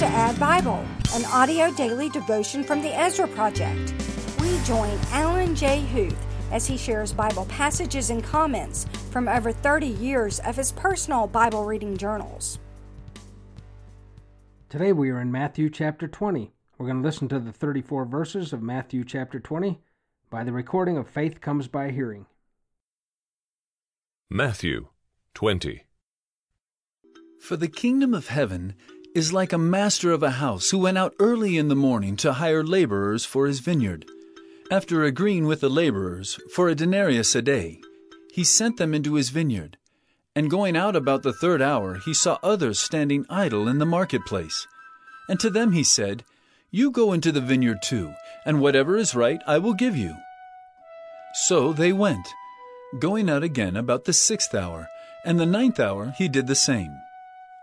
to ADDBIBLE, an audio daily devotion from the Ezra Project. We join Alan J. Huth as he shares Bible passages and comments from over 30 years of his personal Bible reading journals. Today we are in Matthew chapter 20. We're going to listen to the 34 verses of Matthew chapter 20 by the recording of Faith Comes by Hearing. Matthew 20. For the kingdom of heaven is like a master of a house who went out early in the morning to hire laborers for his vineyard. After agreeing with the laborers for a denarius a day, he sent them into his vineyard. And going out about the third hour, he saw others standing idle in the marketplace. And to them he said, You go into the vineyard too, and whatever is right I will give you. So they went, going out again about the sixth hour, and the ninth hour he did the same.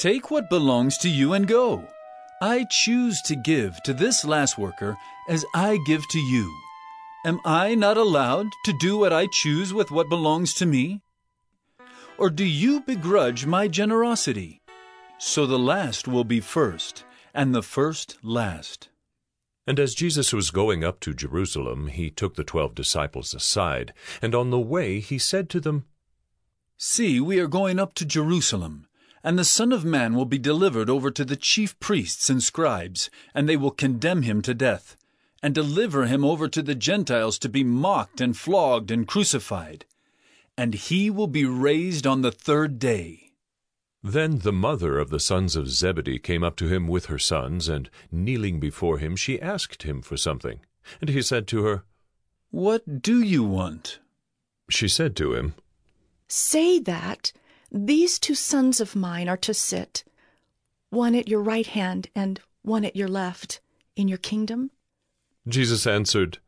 Take what belongs to you and go. I choose to give to this last worker as I give to you. Am I not allowed to do what I choose with what belongs to me? Or do you begrudge my generosity? So the last will be first, and the first last. And as Jesus was going up to Jerusalem, he took the twelve disciples aside, and on the way he said to them, See, we are going up to Jerusalem. And the Son of Man will be delivered over to the chief priests and scribes, and they will condemn him to death, and deliver him over to the Gentiles to be mocked and flogged and crucified. And he will be raised on the third day. Then the mother of the sons of Zebedee came up to him with her sons, and kneeling before him, she asked him for something. And he said to her, What do you want? She said to him, Say that these two sons of mine are to sit, one at your right hand and one at your left, in your kingdom? Jesus answered,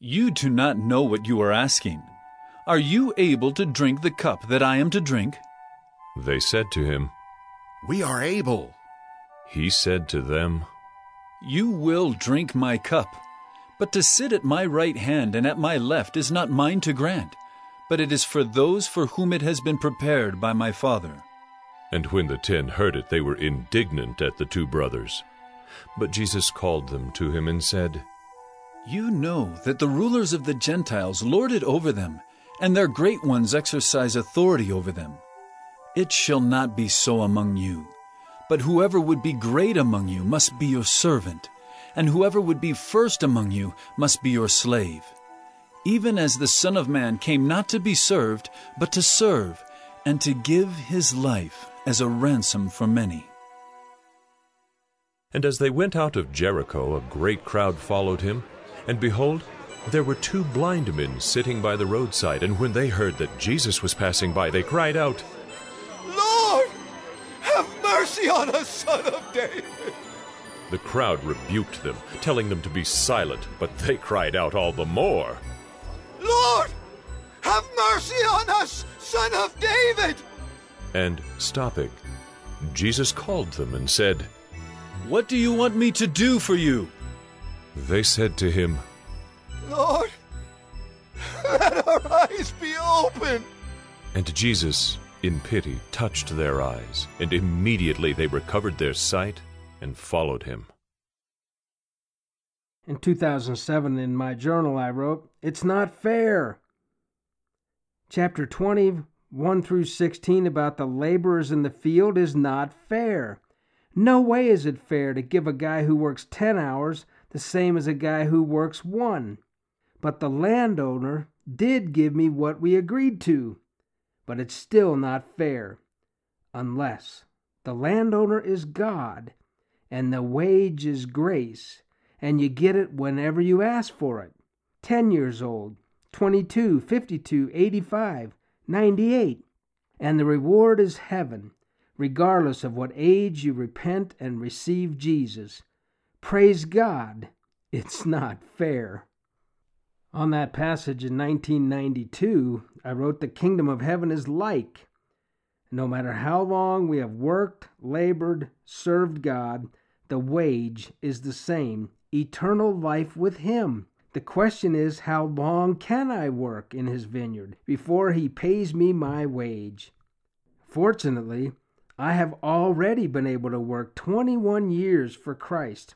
You do not know what you are asking. Are you able to drink the cup that I am to drink? They said to him, We are able. He said to them, You will drink my cup, but to sit at my right hand and at my left is not mine to grant but it is for those for whom it has been prepared by my Father. And when the ten heard it, they were indignant at the two brothers. But Jesus called them to him and said, You know that the rulers of the Gentiles lord it over them, and their great ones exercise authority over them. It shall not be so among you. But whoever would be great among you must be your servant, and whoever would be first among you must be your slave even as the Son of Man came not to be served, but to serve, and to give his life as a ransom for many. And as they went out of Jericho, a great crowd followed him. And behold, there were two blind men sitting by the roadside. And when they heard that Jesus was passing by, they cried out, Lord, have mercy on us, son of David. The crowd rebuked them, telling them to be silent, but they cried out all the more. Us, son of David! And stopping, Jesus called them and said, What do you want me to do for you? They said to him, Lord, let our eyes be open. And Jesus, in pity, touched their eyes, and immediately they recovered their sight and followed him. In 2007, in my journal, I wrote, It's not fair. Chapter 20, 1 through 16, about the laborers in the field is not fair. No way is it fair to give a guy who works 10 hours the same as a guy who works one. But the landowner did give me what we agreed to. But it's still not fair. Unless the landowner is God and the wage is grace, and you get it whenever you ask for it. 10 years old, 22, 52, 85, 98. And the reward is heaven, regardless of what age you repent and receive Jesus. Praise God, it's not fair. On that passage in 1992, I wrote, The kingdom of heaven is like. No matter how long we have worked, labored, served God, the wage is the same eternal life with Him. The question is, how long can I work in His vineyard before He pays me my wage? Fortunately, I have already been able to work 21 years for Christ.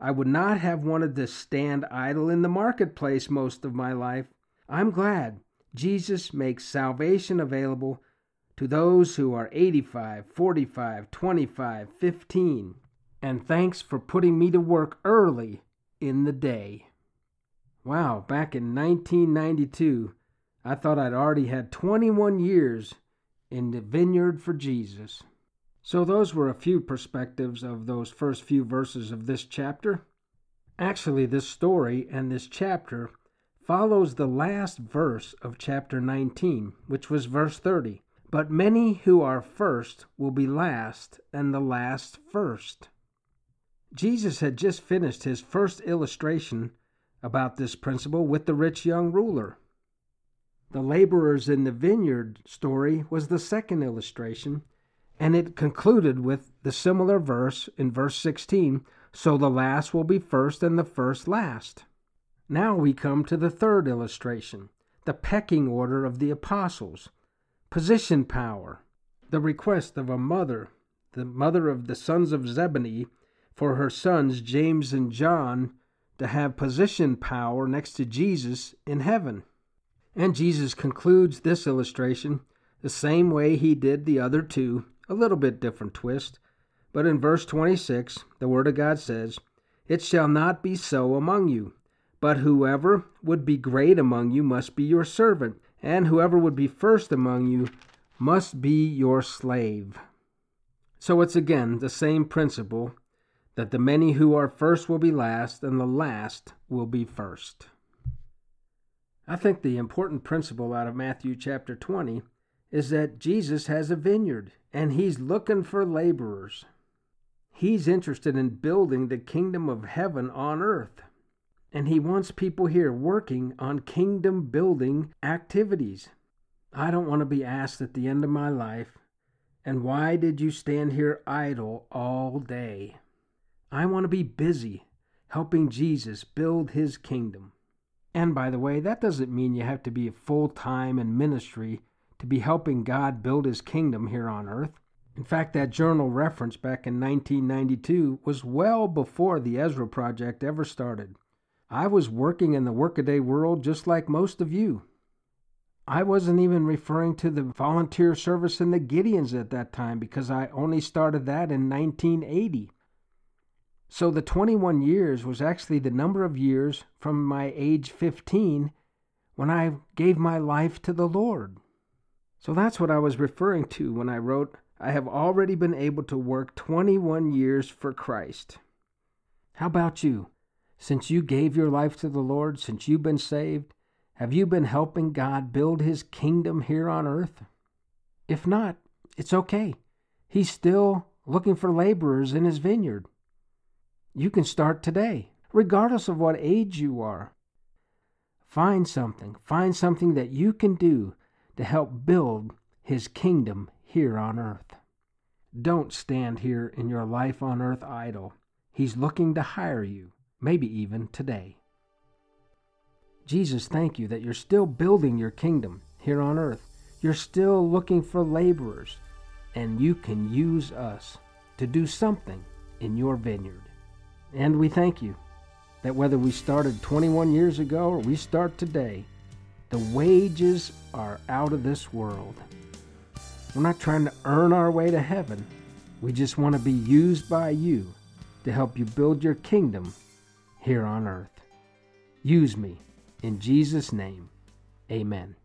I would not have wanted to stand idle in the marketplace most of my life. I'm glad Jesus makes salvation available to those who are 85, 45, 25, 15 and thanks for putting me to work early in the day. Wow, back in 1992, I thought I'd already had 21 years in the vineyard for Jesus. So, those were a few perspectives of those first few verses of this chapter. Actually, this story and this chapter follows the last verse of chapter 19, which was verse 30. But many who are first will be last, and the last first. Jesus had just finished his first illustration about this principle with the rich young ruler. The laborers in the vineyard story was the second illustration, and it concluded with the similar verse in verse 16 so the last will be first and the first last. Now we come to the third illustration the pecking order of the apostles, position power, the request of a mother, the mother of the sons of Zebedee for her sons, James and John, to have position power next to Jesus in heaven. And Jesus concludes this illustration the same way he did the other two, a little bit different twist. But in verse 26, the Word of God says, It shall not be so among you, but whoever would be great among you must be your servant, and whoever would be first among you must be your slave. So it's again the same principle that the many who are first will be last, and the last will be first. I think the important principle out of Matthew chapter 20 is that Jesus has a vineyard and he's looking for laborers. He's interested in building the kingdom of heaven on earth. And he wants people here working on kingdom building activities. I don't want to be asked at the end of my life, and why did you stand here idle all day? I want to be busy helping Jesus build his kingdom. And by the way, that doesn't mean you have to be full time in ministry to be helping God build his kingdom here on earth. In fact, that journal reference back in 1992 was well before the Ezra Project ever started. I was working in the workaday world just like most of you. I wasn't even referring to the volunteer service in the Gideons at that time because I only started that in 1980. So the 21 years was actually the number of years from my age 15 when I gave my life to the Lord. So that's what I was referring to when I wrote, I have already been able to work 21 years for Christ. How about you? Since you gave your life to the Lord, since you've been saved, have you been helping God build his kingdom here on earth? If not, it's okay. He's still looking for laborers in his vineyard. You can start today, regardless of what age you are. Find something, find something that you can do to help build His kingdom here on earth. Don't stand here in your life on earth idle. He's looking to hire you, maybe even today. Jesus, thank you that you're still building your kingdom here on earth. You're still looking for laborers, and you can use us to do something in your vineyard. And we thank you that whether we started 21 years ago or we start today, the wages are out of this world. We're not trying to earn our way to heaven. We just want to be used by you to help you build your kingdom here on earth. Use me. In Jesus' name, amen.